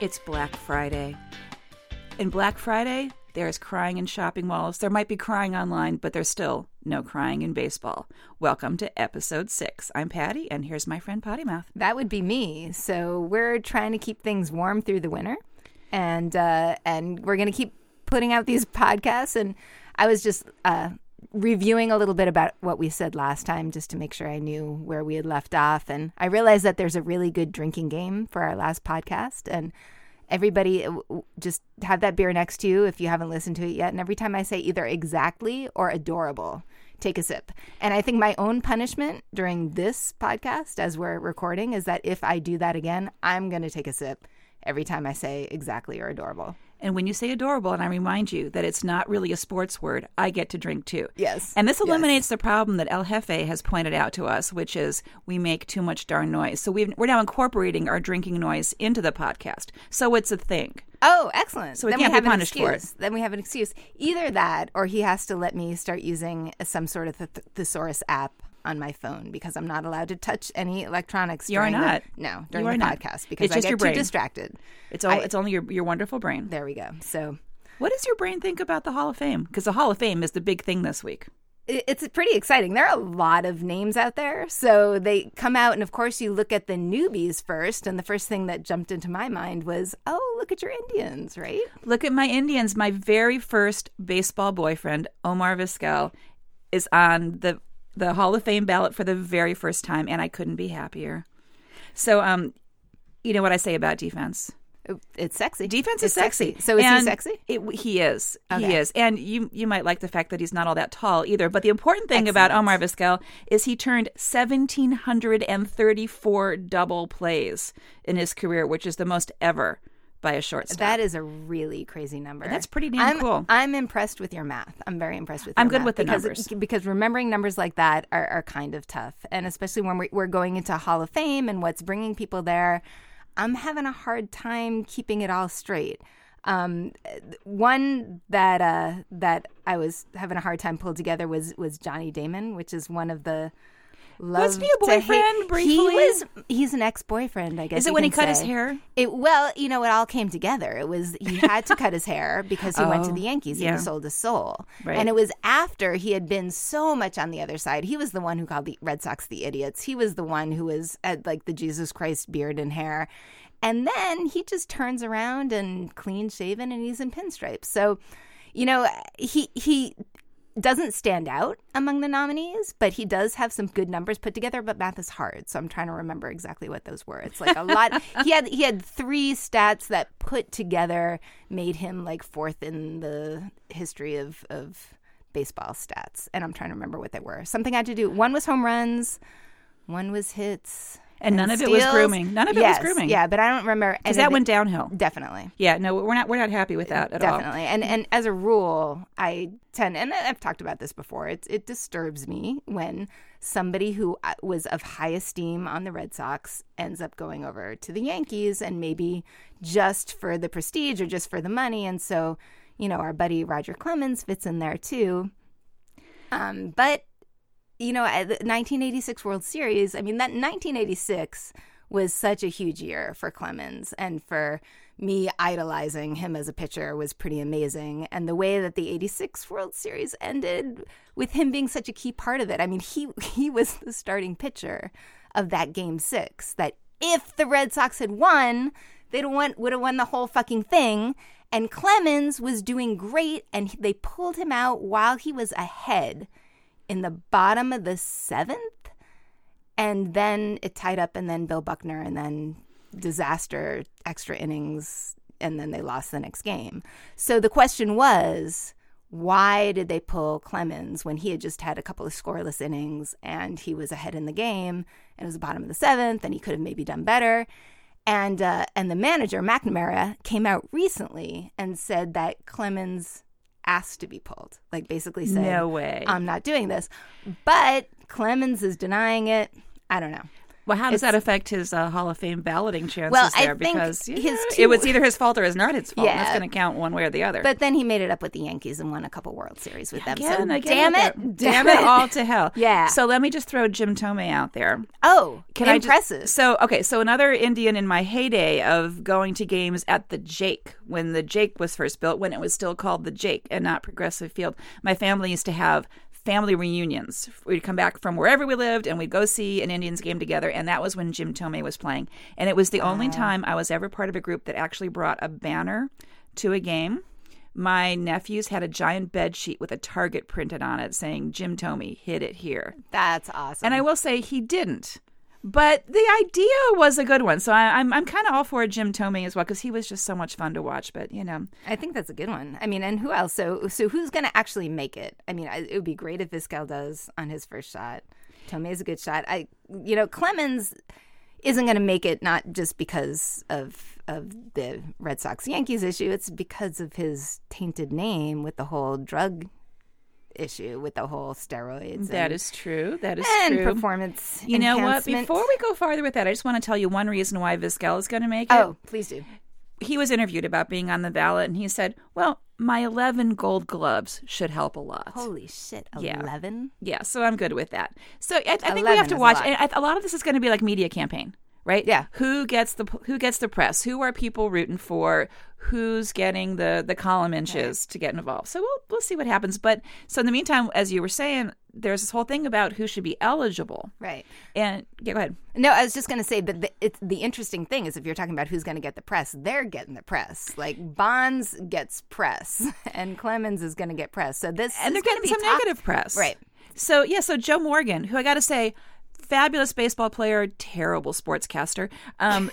It's Black Friday. In Black Friday, there's crying in shopping malls. There might be crying online, but there's still no crying in baseball. Welcome to episode six. I'm Patty, and here's my friend Potty Mouth. That would be me. So we're trying to keep things warm through the winter, and uh, and we're to keep putting out these podcasts. And I was just uh, reviewing a little bit about what we said last time, just to make sure I knew where we had left off. And I realized that there's a really good drinking game for our last podcast, and everybody uh, just have that beer next to you if you haven't listened to it yet. And every time I say either exactly or adorable, take a sip. And I think my own punishment during this podcast, as we're recording, is that if I do that again, I'm going to take a sip every time I say exactly or adorable. And when you say adorable, and I remind you that it's not really a sports word, I get to drink too. Yes. And this Yes. eliminates the problem that El Jefe has pointed out to us, which is we make too much darn noise. So we've, we're now incorporating our drinking noise into the podcast. So it's a thing. Oh, excellent. So we then can't we be have an punished for it. excuse. Then we have an excuse. Either that, or he has to let me start using some sort of th- thesaurus app on my phone because I'm not allowed to touch any electronics. You are during the- not. no, during the not. podcast because It's I just get your too brain. distracted. It's all, I- it's only your, your wonderful brain. There we go. So What does your brain think about the Hall of Fame? Because the Hall of Fame is the big thing this week. it's pretty exciting. There are a lot of names out there. So they come out, and of course, you look at the newbies first. And the first thing that jumped into my mind was, oh, look at your Indians, right? Look at my Indians. My very first baseball boyfriend, Omar Vizquel, is on the the Hall of Fame ballot for the very first time, and I couldn't be happier. So, um, you know what I say about defense? It's sexy. Defense It's is sexy. So is And he sexy? It, he is. He is. And you you might like the fact that he's not all that tall either. But the important thing about Omar Vizquel is he turned 1,734 double plays in his career, which is the most ever by a short shortstop. That is a really crazy number. That's pretty damn I'm, cool. I'm impressed with your math. I'm very impressed with. I'm good with the because, numbers. because remembering numbers like that are, are kind of tough, and especially when we're, we're going into Hall of Fame and what's bringing people there. I'm having a hard time keeping it all straight. Um, one that uh, that I was having a hard time pulled together was was Johnny Damon, which is one of the. Wasn't he a love to boyfriend briefly? He was. He's an ex-boyfriend. I guess. Is it when he cut his hair? It well, you know, it all came together. It was he had to cut his hair because he went to Oh, the Yankees yeah. and he sold his soul. Right. And it was after he had been so much on the other side. He was the one who called the Red Sox the idiots. He was the one who was at like the Jesus Christ beard and hair. And then he just turns around and clean shaven and he's in pinstripes. So, you know, he he doesn't stand out among the nominees, but he does have some good numbers put together. But math is hard, so I'm trying to remember exactly what those were. It's like a lot. he had he had three stats that put together made him like fourth in the history of of baseball stats, and I'm trying to remember what they were. Something I had to do. One was home runs, one was hits, And none of it was grooming. None of it was grooming. Yeah, but I don't remember. Because that went downhill. definitely. Yeah, no, we're not we're not happy with that at all. Definitely. And and as a rule, I tend and I've talked about this before. It it disturbs me when somebody who uh, was of high esteem on the Red Sox ends up going over to the Yankees and maybe just for the prestige or just for the money and so, you know, our buddy Roger Clemens fits in there too. Um but you know, the 1986 World Series, I mean, that 1986 was such a huge year for Clemens and for me idolizing him as a pitcher was pretty amazing. And the way that the 86 World Series ended with him being such a key part of it. I mean, he he was the starting pitcher of that game 6 that if the Red Sox had won, they'd won would have won the whole fucking thing. And Clemens was doing great and they pulled him out while he was ahead in the bottom of the seventh, and then it tied up, and then Bill Buckner, and then disaster, extra innings, and then they lost the next game. So the question was, why did they pull Clemens when he had just had a couple of scoreless innings and he was ahead in the game and it was the bottom of the seventh and he could have maybe done better? And uh, and the manager McNamara came out recently and said that Clemens asked to be pulled, like basically said, No way. I'm not doing this. But Clemens is denying it. I don't know. Well, how does that affect his uh, Hall of Fame balloting chances Well, I there? because you his know, two- it was either his fault or his not his fault. and That's going to count one way or the other. But then he made it up with the Yankees and won a couple World Series with them. Again, so again damn it, damn it all to hell. Yeah. So let me just throw Jim Thome out there. Oh, Can I just- impressive. so okay, so another Indian in my heyday of going to games at the Jake when the Jake was first built, when it was still called the Jake and not Progressive Field. My family used to have family reunions. We'd come back from wherever we lived and we'd go see an Indians game together, and that was when Jim Thome was playing. And it was the only ah. time I was ever part of a group that actually brought a banner to a game. My nephews had a giant bed sheet with a target printed on it saying Jim Thome hit it here. That's awesome. And I will say he didn't. But the idea was a good one. So I, I'm I'm kind of all for Jim Thome as well because he was just so much fun to watch. But you know, I think that's a good one. I mean, and who else? So, so who's going to actually make it? I mean, it would be great if Vizquel does on his first shot. Thome's a good shot. I, you know, Clemens isn't going to make it not just because of of the Red Sox Yankees issue. It's because of his tainted name with the whole drug issue, with the whole steroids. that and, is true. That is and true. performance. you know what? Before we go farther with that, I just want to tell you one reason why Vizquel is going to make it. oh, please do. He was interviewed about being on the ballot, and he said, "Well, my 11 Gold Gloves should help a lot." Holy shit! Yeah. Eleven. Yeah, so I'm good with that. So I, I think we have to watch. a lot. A lot of this is going to be like media campaign, right? Yeah. Who gets the who gets the press? Who are people rooting for? Who's getting the the column inches to get involved? So we'll we'll see what happens. But so in the meantime, as you were saying, there's this whole thing about who should be eligible. Right. And yeah, go ahead. No, I was just going to say, but the, it's the interesting thing is if you're talking about who's going to get the press, they're getting the press. Like Bonds gets press, and Clemens is going to get press. So this and they're getting be some talked- negative press. Right. So yeah, so Joe Morgan, who I got to say, fabulous baseball player, terrible sportscaster, um,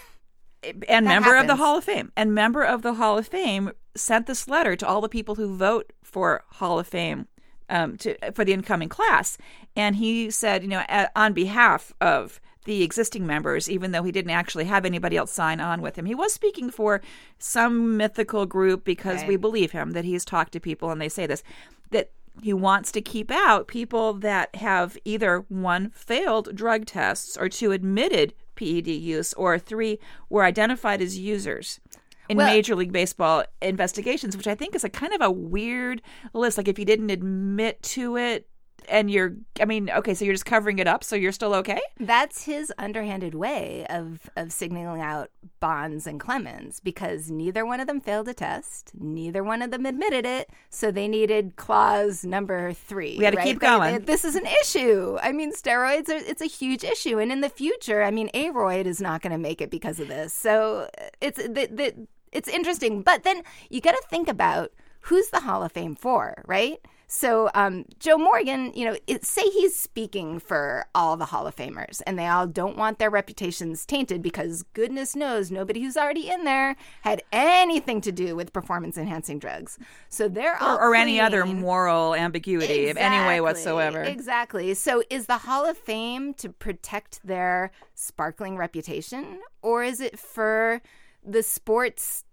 and member of the. Hall of Fame, and member of the Hall of Fame sent this letter to all the people who vote for Hall of Fame. Um, to for the incoming class, and he said, you know, a- on behalf of the existing members, even though he didn't actually have anybody else sign on with him, he was speaking for some mythical group because we believe him that he's talked to people and they say this that he wants to keep out people that have either one failed drug tests or two admitted PED use or three were identified as users in Well- Major League Baseball investigations, which I think is a kind of a weird list. Like if you didn't admit to it and you're, I mean, okay, so you're just covering it up, so you're still okay? That's his underhanded way of of signaling out Bonds and Clemens because neither one of them failed a test, neither one of them admitted it, so they needed clause number three. We had to right? keep going. they- This is an issue. I mean, steroids are it's a huge issue, and in the future, I mean, A-Rod is not going to make it because of this. So uh, it's the, the, it's interesting, but then you got to think about who's the Hall of Fame for, right? So um, Joe Morgan, you know, it, say he's speaking for all the Hall of Famers, and they all don't want their reputations tainted because goodness knows nobody who's already in there had anything to do with performance-enhancing drugs. So they're all Or, or any other moral ambiguity of any way whatsoever. Exactly. So is the Hall of Fame to protect their sparkling reputation or is it for the sports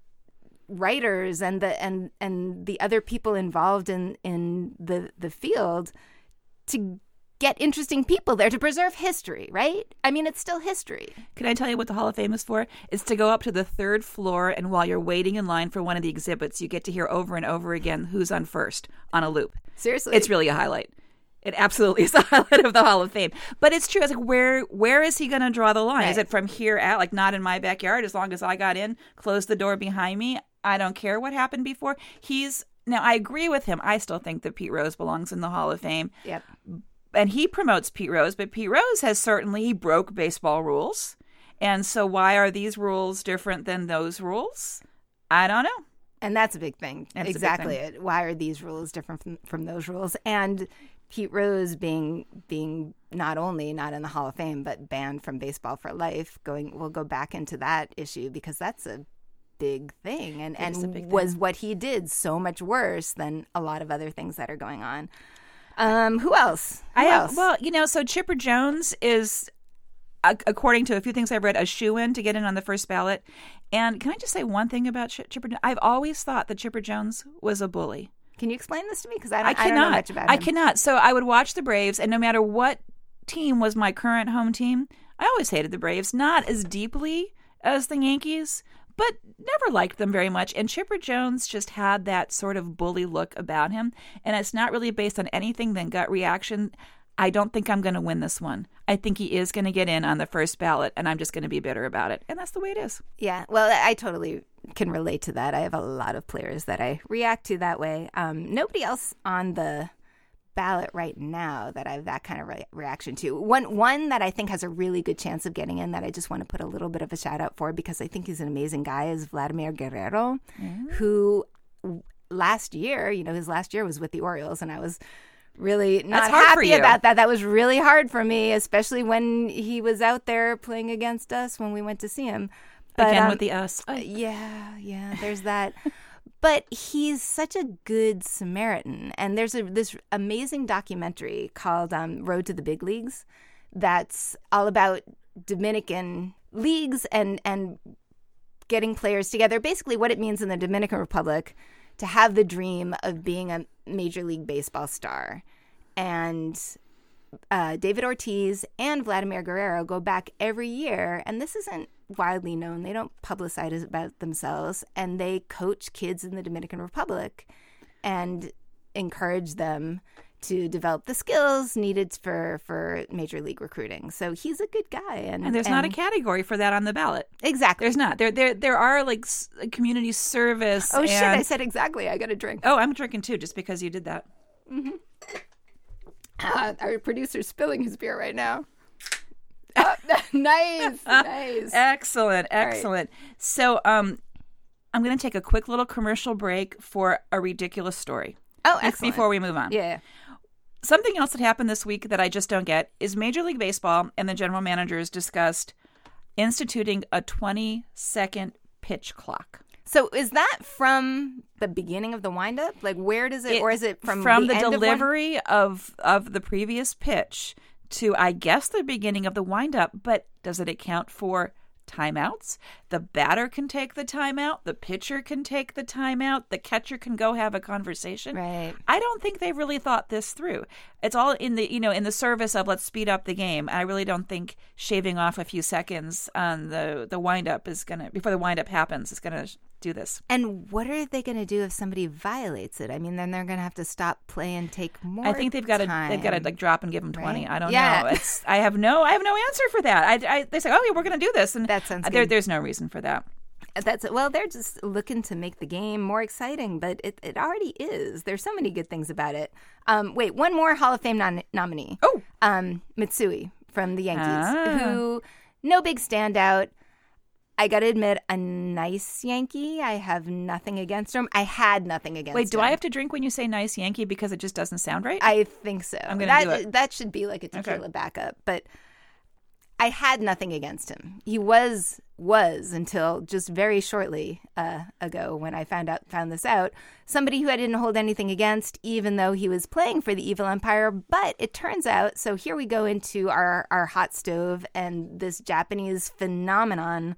writers and the and and the other people involved in in the the field to get interesting people there to preserve history, right? I mean, it's still history. Can I tell you what the Hall of Fame is for? It's to go up to the third floor, and while you're waiting in line for one of the exhibits, you get to hear over and over again who's on first on a loop. Seriously. It's really a highlight. It absolutely is the highlight of the Hall of Fame. But it's true. It's like where where is he going to draw the line? Is it from here out, like not in my backyard? As long as I got in, close the door behind me. I don't care what happened before. He's now. I agree with him. I still think that Pete Rose belongs in the Hall of Fame Yep. and he promotes Pete Rose, but Pete Rose has certainly he broke baseball rules. And so why are these rules different than those rules? I don't know. And that's a big thing. That's a big exactly. it. Why are these rules different from, from those rules? And Pete Rose being being not only not in the Hall of Fame but banned from baseball for life. Going, we'll go back into that issue because that's a big thing, and It is a and big was what he did so much worse than a lot of other things that are going on. Um, who else? Who I else? well, you know, so Chipper Jones is ac- according to a few things I've read, a shoe in to get in on the first ballot. And can I just say one thing about Chi- Chipper? I've always thought that Chipper Jones was a bully. Can you explain this to me? Because I, don't- I I cannot. don't know much about I cannot. So I would watch the Braves, and no matter what team was my current home team, I always hated the Braves, not as deeply as the Yankees, but never liked them very much. And Chipper Jones just had that sort of bully look about him. And it's not really based on anything than gut reaction. I don't think I'm going to win this one. I think he is going to get in on the first ballot, and I'm just going to be bitter about it. And that's the way it is. Yeah, well, I totally can relate to that. I have a lot of players that I react to that way. Um, nobody else on the ballot right now that I have that kind of re- reaction to. One one that I think has a really good chance of getting in that I just want to put a little bit of a shout out for because I think he's an amazing guy is Vladimir Guerrero, mm-hmm. who last year, you know, his last year was with the Orioles, and I was really not happy about that. That was really hard for me, especially when he was out there playing against us when we went to see him. But, Again um, with the us. Oh. Yeah, yeah. There's that. but he's such a good Samaritan. And there's a, this amazing documentary called um, Road to the Big Leagues that's all about Dominican leagues and, and getting players together. Basically, what it means in the Dominican Republic to have the dream of being a Major League Baseball star. And uh, David Ortiz and Vladimir Guerrero go back every year, and this isn't widely known. They don't publicize about themselves, and they coach kids in the Dominican Republic and encourage them to develop the skills needed for for major league recruiting. So he's a good guy, and, and there's and, not a category for that on the ballot. Exactly, there's not. There there there are like community service. Oh shit! I said exactly. I got a drink. Oh, I'm drinking too, just because you did that. Mm-hmm. Uh, our producer's spilling his beer right now. Oh, nice, nice. Excellent, excellent. Right. So, um, I'm going to take a quick little commercial break for a ridiculous story. Oh, excellent. Before we move on. Yeah. Something else that happened this week that I just don't get is Major League Baseball and the general managers discussed instituting a 20 second pitch clock. So is that from the beginning of the windup? Like where does it, it or is it from from the, the delivery of, of of the previous pitch? To, I guess, the beginning of the windup, but does it account for timeouts? The batter can take the timeout, the pitcher can take the timeout, the catcher can go have a conversation. Right. I don't think they've really thought this through. It's all in the, you know, in the service of let's speed up the game. I really don't think shaving off a few seconds on the the windup is going to before the windup happens is going to do this. And what are they going to do if somebody violates it? I mean, then they're going to have to stop play and take more. I think they've got to they've got to like drop and give them twenty. Right? I don't yeah. know. It's I have no I have no answer for that. I, I they say, oh yeah, we're going to do this, and that sounds there, there's no reason for that. That's well, they're just looking to make the game more exciting, but it, it already is. There's so many good things about it. Um, wait, one more Hall of Fame non- nominee. Oh, um, Matsui from the Yankees, ah. who no big standout. I got to admit, a nice Yankee. I have nothing against him. I had nothing against him. Wait, do him. I have to drink when you say nice Yankee because it just doesn't sound right? I think so. I'm going to do it. That should be like a tequila okay. backup. But I had nothing against him. He was was until just very shortly uh, ago when I found out found this out somebody who I didn't hold anything against, even though he was playing for the Evil Empire. But it turns out, so here we go into our our hot stove and this Japanese phenomenon,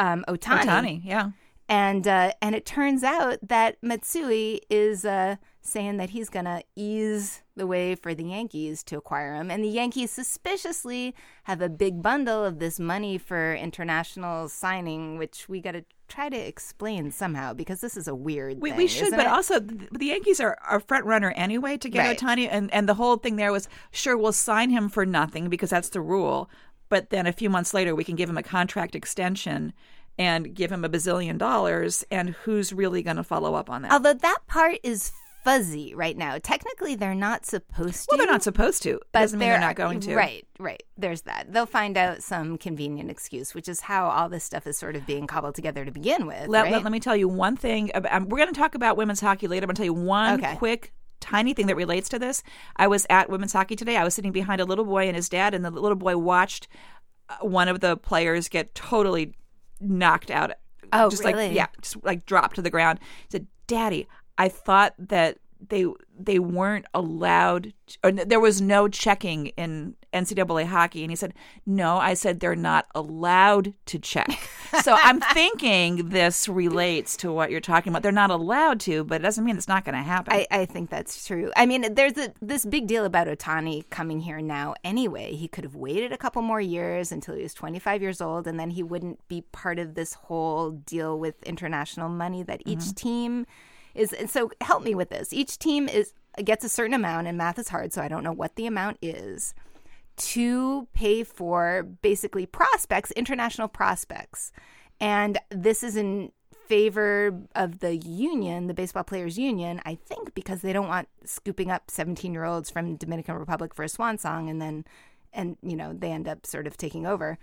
um, Otani. Otani, yeah. And uh, and it turns out that Matsui is uh, saying that he's gonna ease the way for the Yankees to acquire him, and the Yankees suspiciously have a big bundle of this money for international signing, which we got to try to explain somehow because this is a weird. We, thing, we should, but it? also the Yankees are a front runner anyway to get Right. Otani, and and the whole thing there was sure we'll sign him for nothing because that's the rule, but then a few months later we can give him a contract extension. And give him a bazillion dollars, and who's really going to follow up on that? Although that part is fuzzy right now. Technically, they're not supposed to. well, they're not supposed to. but Doesn't mean they're not going to. Right, right. There's that. They'll find out some convenient excuse, which is how all this stuff is sort of being cobbled together to begin with. Let, right? let, let me tell you one thing. About, um, we're going to talk about women's hockey later. I'm going to tell you one Okay. quick, tiny thing that relates to this. I was at women's hockey today. I was sitting behind a little boy and his dad, and the little boy watched uh, one of the players get totally knocked out. Oh, just really? like yeah, just like dropped to the ground. He said, "Daddy, I thought that." They they weren't allowed, or there was no checking in NCAA hockey, and he said, "No, I said they're not allowed to check." so I'm thinking this relates to what you're talking about. They're not allowed to, but it doesn't mean it's not going to happen. I, I think that's true. I mean, there's a, this big deal about Otani coming here now anyway. He could have waited a couple more years until he was 25 years old, and then he wouldn't be part of this whole deal with international money that each Mm-hmm. team is. And so help me with this. Each team is gets a certain amount, and math is hard, so I don't know what the amount is to pay for basically prospects, international prospects. And this is in favor of the union, the baseball players union, I think because they don't want scooping up 17-year-olds from Dominican Republic for a swan song and then and you know, they end up sort of taking over.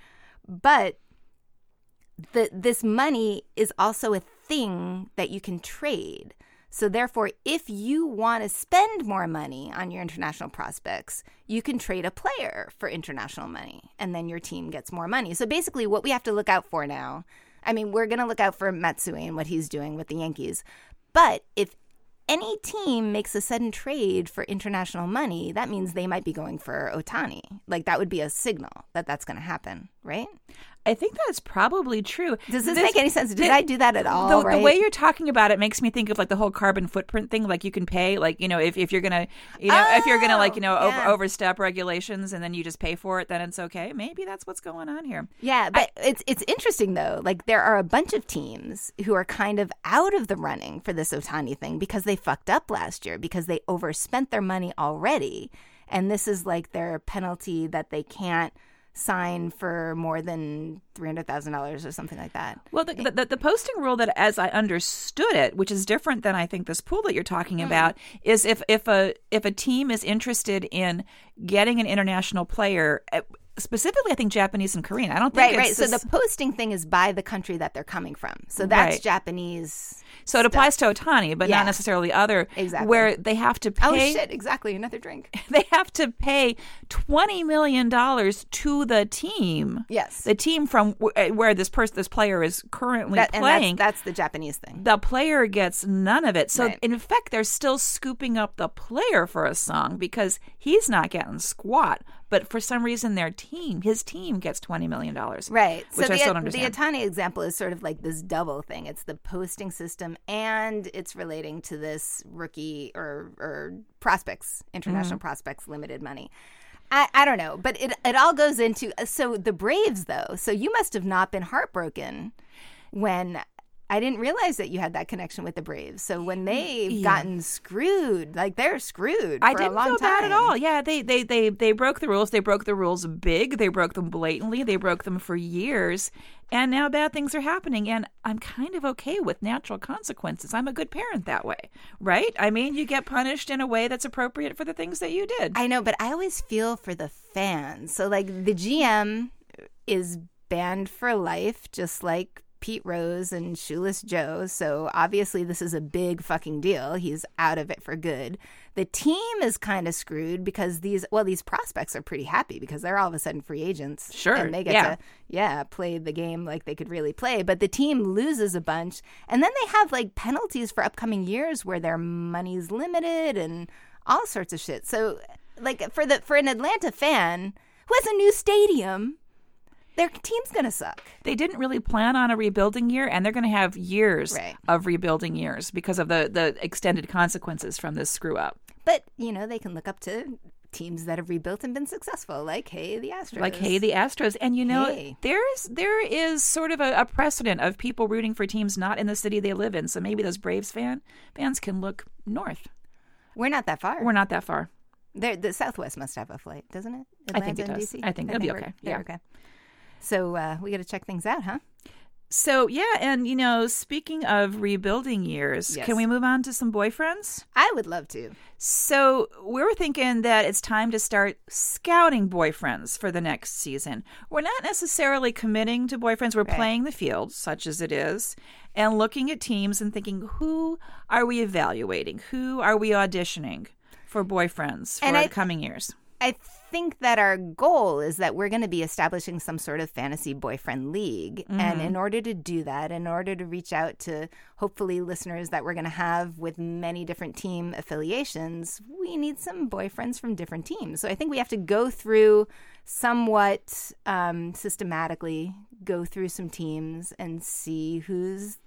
But the this money is also a thing that you can trade. So therefore, if you want to spend more money on your international prospects, you can trade a player for international money and then your team gets more money. So basically what we have to look out for now, I mean, we're going to look out for Matsui and what he's doing with the Yankees. But if any team makes a sudden trade for international money, that means they might be going for Otani. Like that would be a signal that that's going to happen, right? I think that's probably true. Does this, make any sense? Did I do that at all? the, the way you're talking about it makes me think of like the whole carbon footprint thing. Like you can pay, like you know, if, if you're gonna, you know, if you're gonna like you know Oh, over, overstep regulations and then you just pay for it, then it's okay. Maybe that's what's going on here. Yeah, but it's it's interesting though. Like there are a bunch of teams who are kind of out of the running for this Otani thing because they fucked up last year because they overspent their money already, and this is like their penalty that they can't sign for more than three hundred thousand dollars or something like that. Well, the, the, the posting rule that, as I understood it, which is different than I think this pool that you're talking Hmm. about, is if if a if a team is interested in getting an international player, eh, specifically, I think Japanese and Korean. I don't think Right, right. it's So the posting thing is by the country that they're coming from. So that's Right. Japanese. So it applies to Otani, but Yeah. not necessarily other. Exactly. Where they have to pay. Oh shit! Exactly. Another drink. They have to pay twenty million dollars to the team. Yes. the team from wh- eh, where this person, this player, is currently That, and playing. that's, that's the Japanese thing. the player gets none of it. So Right. in effect, they're still scooping up the player for a song because he's not getting squat. But for some reason, their team, his team, gets twenty million dollars. Right. Which so I the, still don't understand. the Otani example is sort of like this double thing. It's the posting system and it's relating to this rookie or, or prospects, international Mm-hmm. prospects limited money. I, I don't know, but it it all goes into so the Braves though. So you must have not been heartbroken when I didn't realize that you had that connection with the Braves. So when they've gotten screwed, like they're screwed. I didn't a long feel time. bad at all. Yeah, they, they they they broke the rules. They broke the rules big. They broke them blatantly. They broke them for years, and now bad things are happening. And I'm kind of okay with natural consequences. I'm a good parent that way, right? I mean, you get punished in a way that's appropriate for the things that you did. I know, but I always feel for the fans. So, like, the GM is banned for life, just like Pete Rose and Shoeless Joe. So, obviously, this is a big fucking deal. He's out of it for good. The team is kind of screwed because these, well, these prospects are pretty happy because they're all of a sudden free agents. Sure, And they get yeah. to, yeah, play the game like they could really play. But the team loses a bunch. And then they have like penalties for upcoming years where their money's limited and all sorts of shit. So, like for the for an Atlanta fan who has a new stadium, their team's gonna suck. they didn't really plan on a rebuilding year and they're going to have years Right. of rebuilding years because of the the extended consequences from this screw up But you know they can look up to teams that have rebuilt and been successful, like hey the Astros, like hey the astros and you know Hey. there's there is sort of a, a precedent of people rooting for teams not in the city they live in so maybe those braves fan fans can look north we're not that far. we're not that far the Southwest must have a flight, doesn't it? I think it does. DC? I think it'll be okay. Yeah. okay. So uh, we got to check things out, huh? so yeah and you know speaking of rebuilding years Yes. can we move on to some boyfriends I would love to. So we were thinking that it's time to start scouting boyfriends for the next season. We're not necessarily committing to boyfriends. We're Right. playing the field, such as it is, and looking at teams and thinking, who are we evaluating? Who are we auditioning for boyfriends for And the I- coming years? I think that our goal is that we're going to be establishing some sort of fantasy boyfriend league. And Mm-hmm. in order to do that, in order to reach out to hopefully listeners that we're going to have with many different team affiliations, we need some boyfriends from different teams. So I think we have to go through somewhat um, systematically, go through some teams and see who's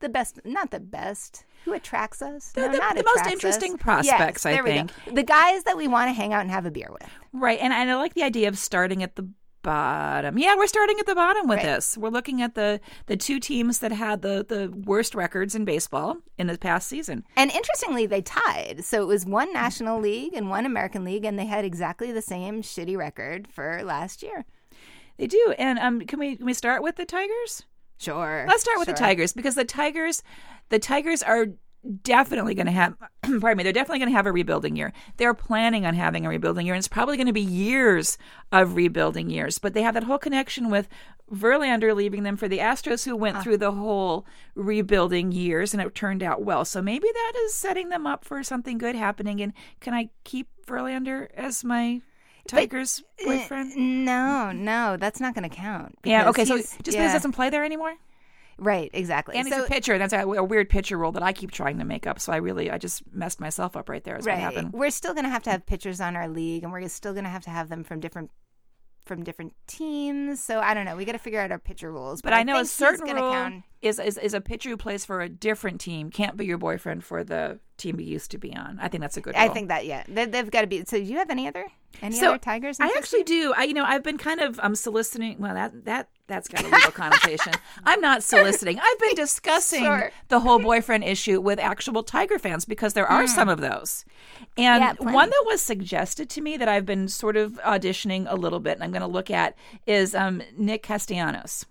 the best, not the best, who attracts us. The- no, the- not the most interesting us. prospects, Yes, I there we go. think. The guys that we want to hang out and have a beer with. Right. And, and I like the idea of starting at the bottom. Yeah, we're starting at the bottom with Right. this. We're looking at the the two teams that had the the worst records in baseball in the past season. And interestingly, they tied. So it was one National League and one American League, and they had exactly the same shitty record for last year. They do. And um can we can we start with the Tigers? Sure. Let's start with the. Tigers because the Tigers, the Tigers are definitely going to have. pardon me. They're definitely going to have a rebuilding year. They're planning on having a rebuilding year, and it's probably going to be years of rebuilding years. But they have that whole connection with Verlander leaving them for the Astros, who went ah. through the whole rebuilding years, and it turned out well. So maybe that is setting them up for something good happening. And can I keep Verlander as my Tigers boyfriend? Uh, No, no, that's not going to count. yeah. Okay. So just because yeah. he doesn't play there anymore. right, exactly. And he's a pitcher. That's a, a weird pitcher rule that I keep trying to make up. So I really, I just messed myself up right there. Is what happened. we're still going to have to have pitchers on our league, and we're still going to have to have them from different from different teams. So I don't know. We got to figure out our pitcher rules. But I know a certain rule count. is, is is a pitcher who plays for a different team can't be your boyfriend for the team you used to be on. I think that's a good. I think that yeah, they, they've got to be. So do you have any other any So, other Tigers? I actually do. I you know I've been kind of um soliciting. Well, that that that's got a legal connotation. I'm not soliciting. I've been discussing Sure. the whole boyfriend issue with actual Tiger fans because there are some of those. And Yeah, one that was suggested to me that I've been sort of auditioning a little bit, and I'm going to look at is um, Nick Castellanos.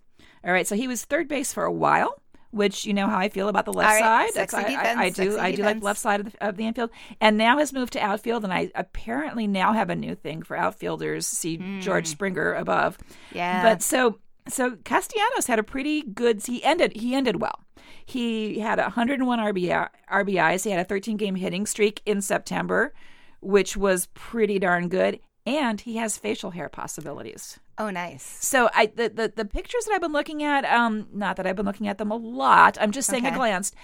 All right, so he was third base for a while. Which you know how I feel about the left right, side. I- I, defense, I, do. sexy I do like left side of the, of the infield, and now has moved to outfield. And I apparently now have a new thing for outfielders. See hmm. George Springer above. Yeah. But so so Castellanos had a pretty good. He ended. He ended well. He had 101 RBI, RBIs. He had a 13 game hitting streak in September, which was pretty darn good. And he has facial hair possibilities. oh, nice. So I the, the the pictures that I've been looking at, um, not that I've been looking at them a lot. I'm just saying I Okay. glanced.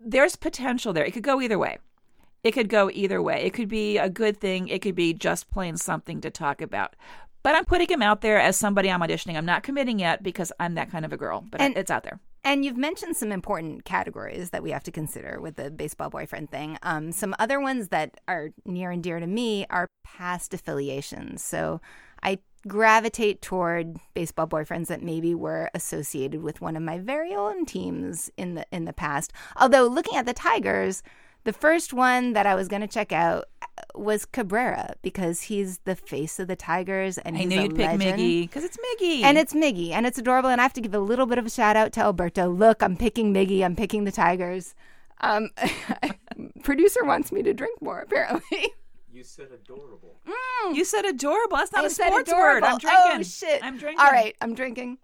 There's potential there. It could go either way. It could go either way. It could be a good thing. It could be just plain something to talk about. But I'm putting him out there as somebody I'm auditioning. I'm not committing yet because I'm that kind of a girl. But And- it's out there. And you've mentioned some important categories that we have to consider with the baseball boyfriend thing. Um, some other ones that are near and dear to me are past affiliations. So I gravitate toward baseball boyfriends that maybe were associated with one of my very own teams in the in the past. Although looking at the Tigers, the first one that I was going to check out was Cabrera because he's the face of the Tigers and I he's knew you'd pick legend. Miggy because it's Miggy. And it's Miggy, and it's adorable. And I have to give a little bit of a shout out to Alberto. Look, I'm picking Miggy. I'm picking the Tigers. Um, producer wants me to drink more, apparently. You said adorable. you said adorable. That's not I a sports adorable. word. I'm drinking. Oh shit! I'm drinking. All right, I'm drinking.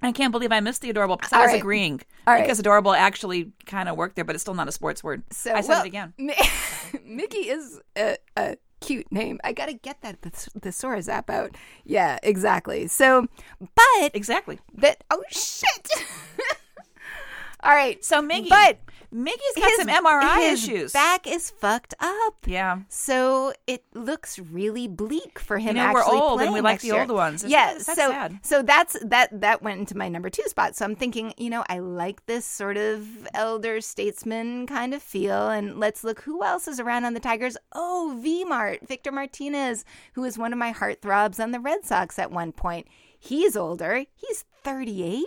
I can't believe I missed the adorable because I All was right. agreeing. All right. Because adorable actually kind of worked there, but it's still not a sports word. So I said well, it again. Mi- Mickey is a, a cute name. I gotta get that th- thesaurus app out. Yeah, exactly. So, but Exactly. that oh shit. All right. So Miggy, But Miggy's got some MRI his issues. Back is fucked up. yeah. So it looks really bleak for him. You know, we're actually old and we like the year. old ones. It's- Yeah, so sad. so that's that that went into my number two spot. So I'm thinking, you know, I like this sort of elder statesman kind of feel, and let's look who else is around on the Tigers. Oh, V Mart, Victor Martinez, who was one of my heartthrobs on the Red Sox at one point. He's older. He's 38.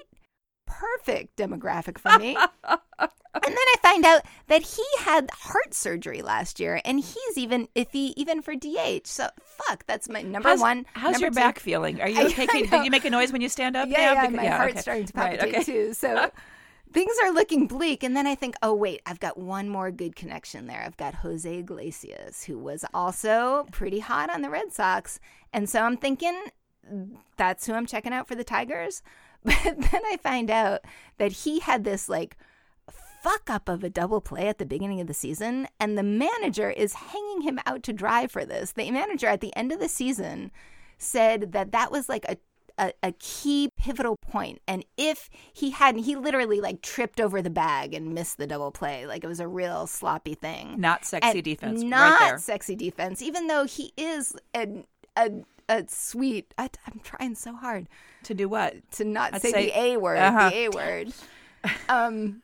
Perfect demographic for me. And then I find out that he had heart surgery last year, and he's even iffy even for DH. So fuck, that's my number How's, one. how's number your two. back feeling? Are you okay? Can- you make a noise when you stand up? Yeah, now? yeah, Because- my heart's okay. starting to Right, palpitate okay. too. So things are looking bleak. And then I think, oh wait, I've got one more good connection there. I've got Jose Iglesias, who was also pretty hot on the Red Sox, and so I'm thinking that's who I'm checking out for the Tigers. But then I find out that he had this like fuck up of a double play at the beginning of the season, and the manager is hanging him out to dry for this. The manager at the end of the season said that that was like a a, a key pivotal point and if he hadn't he literally like tripped over the bag and missed the double play like it was a real sloppy thing Not sexy And defense. not right there. sexy defense even though he is a a, a sweet I, i'm trying so hard To do what? to not say, say- the A word, uh-huh. the A word. Um,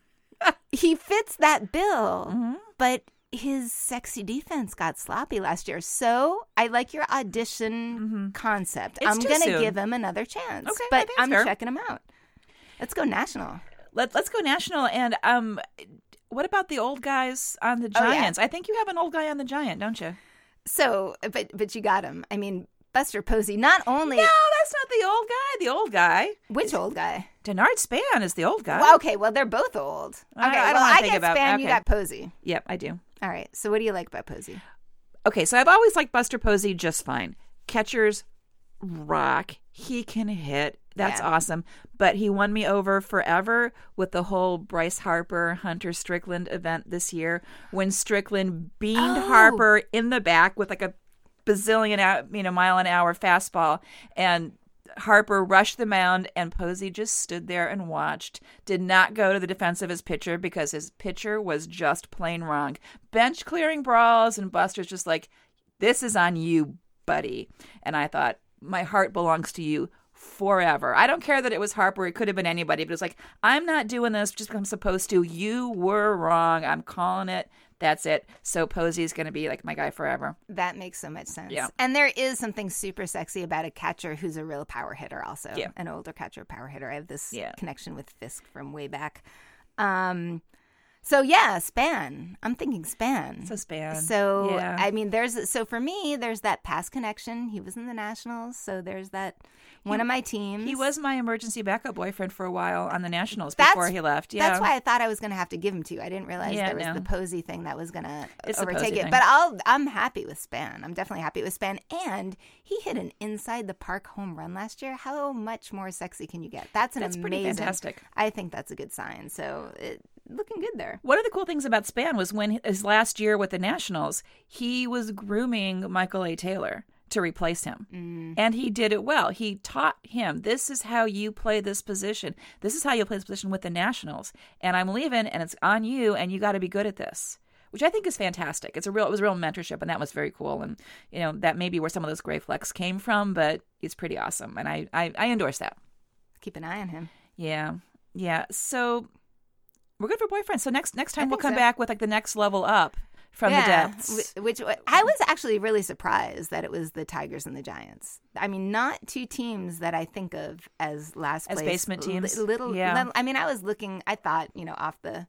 he fits that bill, Mm-hmm. but his sexy defense got sloppy last year. So I like your audition concept. Mm-hmm. It's I'm gonna give him another chance, Okay, but I'm fair. checking him out. Let's go national. Let, let's go national. And um, what about the old guys on the Oh, yeah. Giants? I think you have an old guy on the Giant, don't you? So, but but you got him. I mean, Buster Posey. Not only No, that's not the old guy. The old guy, which old guy? Denard Span, is the old guy. Well, okay, well they're both old. Okay, I- I don't well I think get about- Span, you got Posey. Yep, I do. All right. So what do you like about Posey? Okay, so I've always liked Buster Posey just fine. Catchers rock. He can hit. That's Yeah. awesome. But he won me over forever with the whole Bryce Harper Hunter Strickland event this year when Strickland beamed Oh. Harper in the back with like a bazillion out, you know, mile an hour fastball and Harper rushed the mound and Posey just stood there and watched. Did not go to the defense of his pitcher because his pitcher was just plain wrong. Bench clearing brawls and Buster's just like, this is on you, buddy. And I thought, my heart belongs to you forever. I don't care that it was Harper. It could have been anybody, but it's like, I'm not doing this just because I'm supposed to. You were wrong. I'm calling it. That's it. So Posey's going to be like my guy forever. That makes so much sense. Yeah. And there is something super sexy about a catcher who's a real power hitter, also. Yeah. An older catcher, power hitter. I have this Yeah. connection with Fisk from way back. Um, so, yeah, Span. I'm thinking Span. So Span. So, yeah. I mean, there's, so for me, there's that past connection. He was in the Nationals. So there's that one of my teams. He was my emergency backup boyfriend for a while on the Nationals That's- before he left. Yeah. That's why I thought I was going to have to give him to you. I didn't realize Yeah, there was no. the Posey thing that was going to overtake it. thing. But I'll I'm happy with Span. I'm definitely happy with Span. And he hit an inside the park home run last year. How much more sexy can you get? That's an That's pretty amazing. fantastic. I think that's a good sign. So it, looking good there. One of the cool things about Span was when his last year with the Nationals, he was grooming Michael A. Taylor to replace him. Mm. And he did it well. He taught him, this is how you play this position. This is how you play this position with the Nationals. And I'm leaving and it's on you and you got to be good at this. Which I think is fantastic. It's a real it was a real mentorship and that was very cool and you know that may be where some of those gray flecks came from, but it's pretty awesome and I I, I endorse that. Keep an eye on him. Yeah. Yeah. So we're good for boyfriends. So next next time we'll come so. back with like the next level up from the depths. Which I was actually really surprised that it was the Tigers and the Giants. I mean, not two teams that I think of as last As place basement teams? little, Yeah. little- I mean, I was looking. I thought you know off the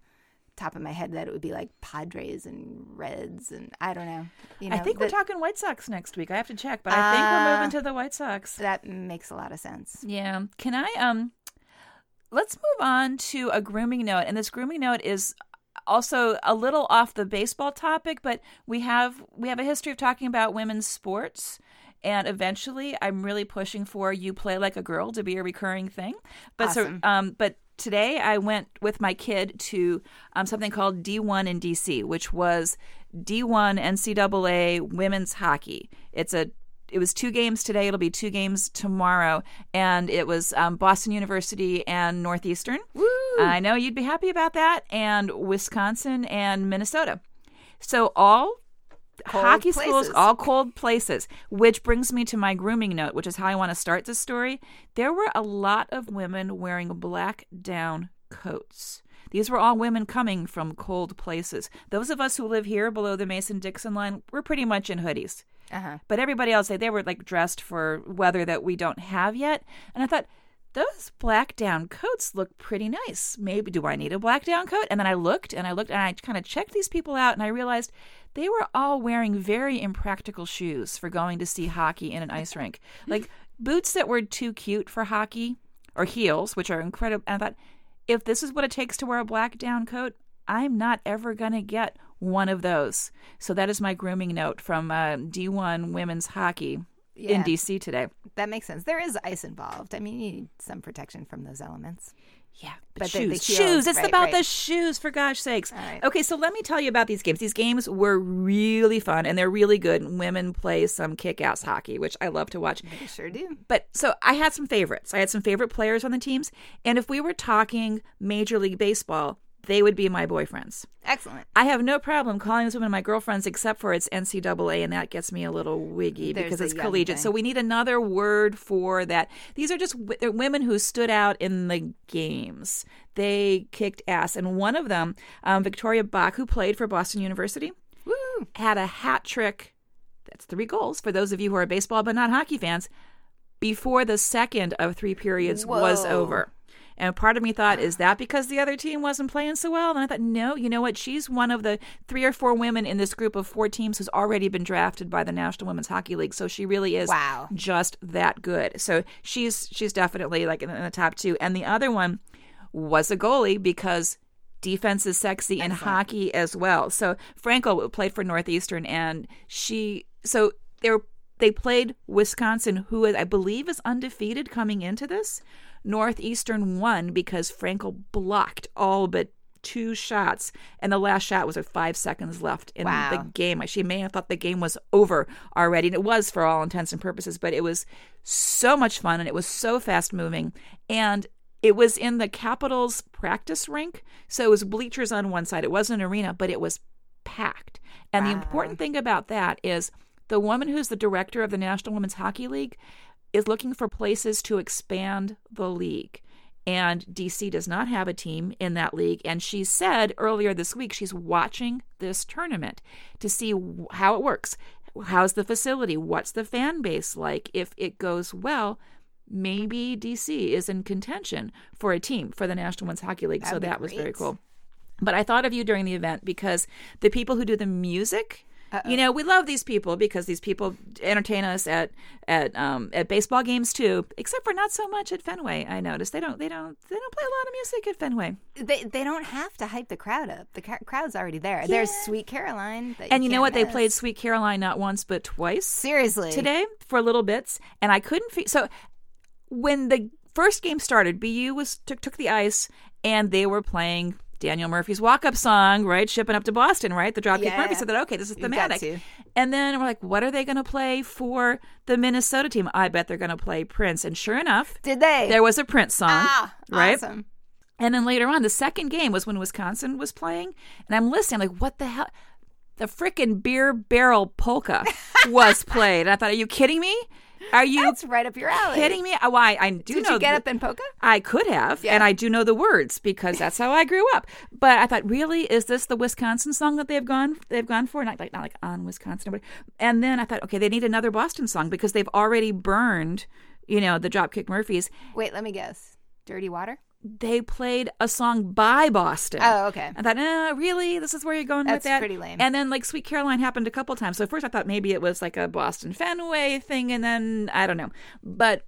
top of my head that it would be like Padres and Reds and I don't know. You know, I think we're talking White Sox next week. I have to check, but I think we're Ah. moving to the White Sox. that makes a lot of sense. Yeah. Can I um let's move on to a grooming note. And this grooming note is also a little off the baseball topic, but we have we have a history of talking about women's sports. And eventually I'm really pushing for you play like a girl to be a recurring thing. But Awesome. so um but today I went with my kid to um, something called D1 in DC, which was D1 NCAA women's hockey. It's a it was two games today. It'll be two games tomorrow, and it was um, Boston University and Northeastern. I know you'd be happy about that, and Wisconsin and Minnesota. So all Cold hockey schools, all cold places. Which brings me to my grooming note, which is how I want to start this story. There were a lot of women wearing black down coats. These were all women coming from cold places. Those of us who live here below the Mason Dixon line, we're pretty much in hoodies. Uh-huh. But everybody else, they, they were like dressed for weather that we don't have yet. And I thought, those black down coats look pretty nice. Maybe do I need a black down coat? And then I looked and I looked and I kind of checked these people out and I realized they were all wearing very impractical shoes for going to see hockey in an ice rink. Like boots that were too cute for hockey or heels, which are incredible. And I thought, if this is what it takes to wear a black down coat, I'm not ever going to get one of those. So that is my grooming note from uh, D1 women's hockey Yeah. in DC today. That makes sense. There is ice involved. I mean, you need some protection from those elements. Yeah, But but, the- the shoes, heels, shoes. It's right, about right. the shoes, for gosh sakes. right. Okay, so let me tell you about these games. These games were really fun, and they're really good. Women play some kick-ass hockey, which I love to watch. They sure do. But so I had some favorites. I had some favorite players on the teams, and if we were talking Major League Baseball, they would be my boyfriends. Excellent. I have no problem calling these women my girlfriends, except for it's NCAA, and that gets me a little wiggy There's because it's collegiate. thing. So we need another word for that. These are just w- they're women who stood out in the games. They kicked ass, and one of them, um, Victoria Bach, who played for Boston University, Woo! had a hat trick. That's three goals for those of you who are baseball but not hockey fans. Before the second of three periods was over. And part of me thought, is that because the other team wasn't playing so well? And I thought, no, you know what? She's one of the three or four women in this group of four teams who's already been drafted by the National Women's Hockey League. So she really is Wow. just that good. So she's she's definitely like in, in the top two. And the other one was a goalie because defense is sexy in hockey as well. So Frankel played for Northeastern, and she so they were they played Wisconsin, who I believe is undefeated coming into this. Northeastern won because Frankel blocked all but two shots, and the last shot was with five seconds left in Wow. the game. She may have thought the game was over already, and it was for all intents and purposes, but it was so much fun and it was so fast moving. And it was in the Capitals practice rink. So it was bleachers on one side. It wasn't an arena, but it was packed. And the important thing about that is the woman who's the director of the National Women's Hockey League is looking for places to expand the league. And DC does not have a team in that league. And she said earlier this week she's watching this tournament to see how it works. How's the facility? What's the fan base like? If it goes well, maybe DC is in contention for a team for the National Women's Hockey League. so That'd be that was very cool. But I thought of you during the event because the people who do the music, you know, we love these people because these people entertain us at at um, at baseball games too. Except for not so much at Fenway. I noticed they don't they don't they don't play a lot of music at Fenway. They they don't have to hype the crowd up. The ca- crowd's already there. There's Sweet Caroline. that And you know what? They played Sweet Caroline not once but twice. seriously today for little bits, and I couldn't. Fe- so when the first game started, BU was took took the ice, and they were playing Daniel Murphy's walk up song, right? Shipping up to Boston, right? The Dropkick Yeah. Murphy said that. Okay, this is thematic. And then we're like, what are they going to play for the Minnesota team? I bet they're going to play Prince. And sure enough, Did they? there was a Prince song, ah, right? Awesome. And then later on, the second game was when Wisconsin was playing, and I'm listening, I'm like, what the hell? The frickin' beer barrel polka was played. And I thought, are you kidding me? Are you That's right up your alley. kidding me? Why? I, I do Did know. you get the- up in polka? I could have, and I do know the words because that's how I grew up. But I thought, really, is this the Wisconsin song that they've gone they've gone for? Not like not like on Wisconsin, but and then I thought, okay, they need another Boston song because they've already burned, you know, the Dropkick Murphys. Wait, let me guess. Dirty Water? They played a song by Boston. Oh, okay. I thought, uh, really? This is where you're going That's with that? pretty lame. And then, like, Sweet Caroline happened a couple times. So at first I thought maybe it was like a Boston Fenway thing, and then I don't know. But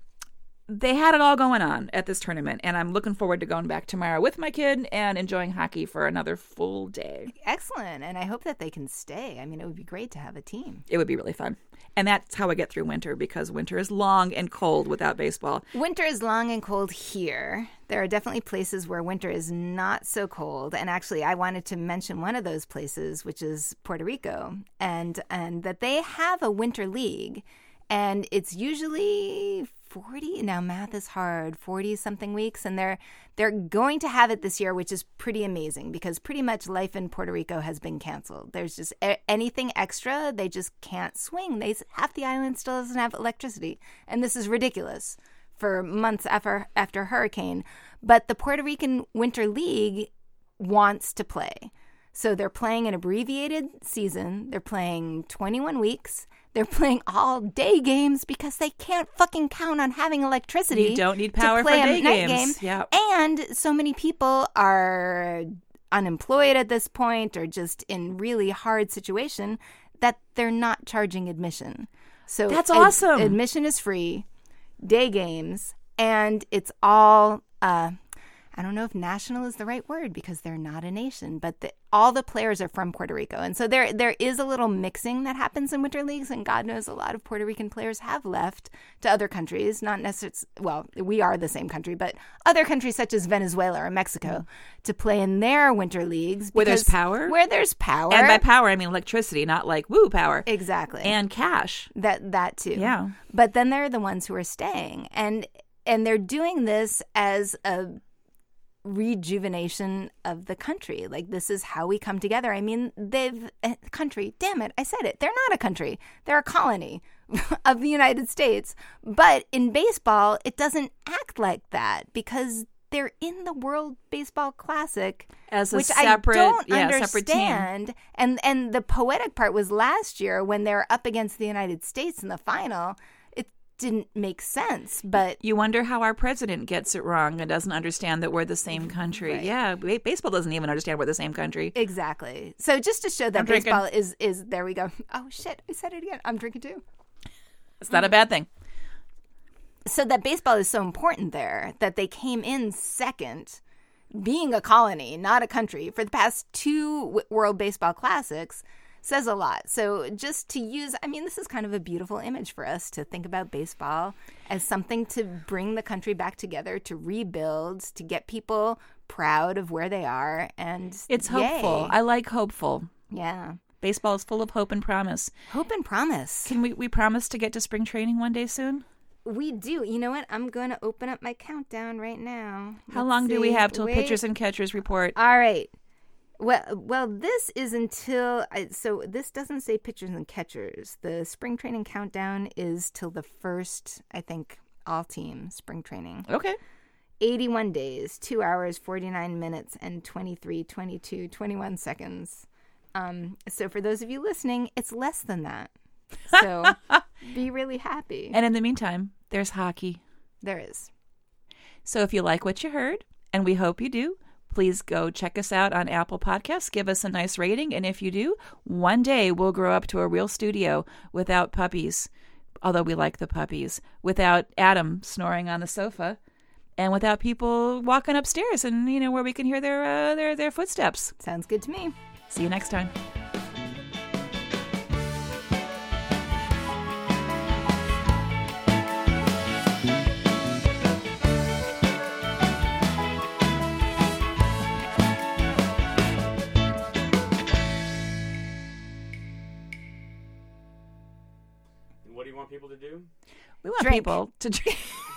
they had it all going on at this tournament, and I'm looking forward to going back tomorrow with my kid and enjoying hockey for another full day. Excellent. And I hope that they can stay. I mean, it would be great to have a team. It would be really fun. And that's how I get through winter because winter is long and cold without baseball. Winter is long and cold here. There are definitely places where winter is not so cold. And actually, I wanted to mention one of those places, which is Puerto Rico, and and that they have a winter league, and it's usually 40 now math is hard 40 something weeks and they're they're going to have it this year which is pretty amazing because pretty much life in Puerto Rico has been canceled. There's just anything extra they just can't swing. They half the island still doesn't have electricity and this is ridiculous for months after after hurricane. But the Puerto Rican Winter League wants to play so they're playing an abbreviated season. They're playing 21 weeks. They're playing all day games because they can't fucking count on having electricity. You don't need to power for play a day night games. game. Yeah. And so many people are unemployed at this point or just in really hard situation that they're not charging admission. So That's ad- awesome. admission is free, day games, and it's all uh, I don't know if national is the right word because they're not a nation, but the, all the players are from Puerto Rico, and so there there is a little mixing that happens in winter leagues, and God knows a lot of Puerto Rican players have left to other countries, not necessarily. Well, we are the same country, but other countries such as Venezuela or Mexico mm. to play in their winter leagues Where there's power? Where there's power, And by power, I mean electricity, not like woo power. exactly, And cash. that that too. Yeah. But then there are the ones who are staying and and they're doing this as a rejuvenation of the country. Like this is how we come together. I mean, they've eh, country, damn it, I said it. They're not a country. They're a colony of the United States. But in baseball, it doesn't act like that because they're in the World Baseball Classic As a which separate- I don't yeah, separate team. understand. And and the poetic part was last year when they're up against the United States in the final. Didn't make sense, but You wonder how our president gets it wrong and doesn't understand that we're the same mm-hmm. country. Right. Yeah, ba- baseball doesn't even understand we're the same country. exactly. So just to show that I'm drinking. baseball is is there we go. Oh shit, I said it again. I'm drinking too. It's not a bad thing. So that baseball is so important there that they came in second, being a colony, not a country, for the past two World Baseball Classics says a lot. So just to use, I mean, this is kind of a beautiful image for us to think about baseball as something to bring the country back together, to rebuild, to get people proud of where they are, and It's hopeful. yay. I like hopeful. yeah, Baseball is full of hope and promise. hope and promise. Can we we promise to get to spring training one day soon? We do. You know what? I'm going to open up my countdown right now. How Let's long do we have till Wait. pitchers and catchers report? All right. Well, well, this is until I, so this doesn't say pitchers and catchers. The spring training countdown is till the first, I think, all team spring training. Okay. 81 days, 2 hours, 49 minutes and 23, 22, 21 seconds. Um, so for those of you listening, it's less than that. So be really happy. And in the meantime, there's hockey. there is. So if you like what you heard, and we hope you do, please go check us out on Apple Podcasts. Give us a nice rating. And if you do, one day we'll grow up to a real studio without puppies, although we like the puppies, without Adam snoring on the sofa, and without people walking upstairs and, you know, where we can hear their, uh, their, their footsteps. Sounds good to me. See you next time. People to do? We want Drink. people to drink.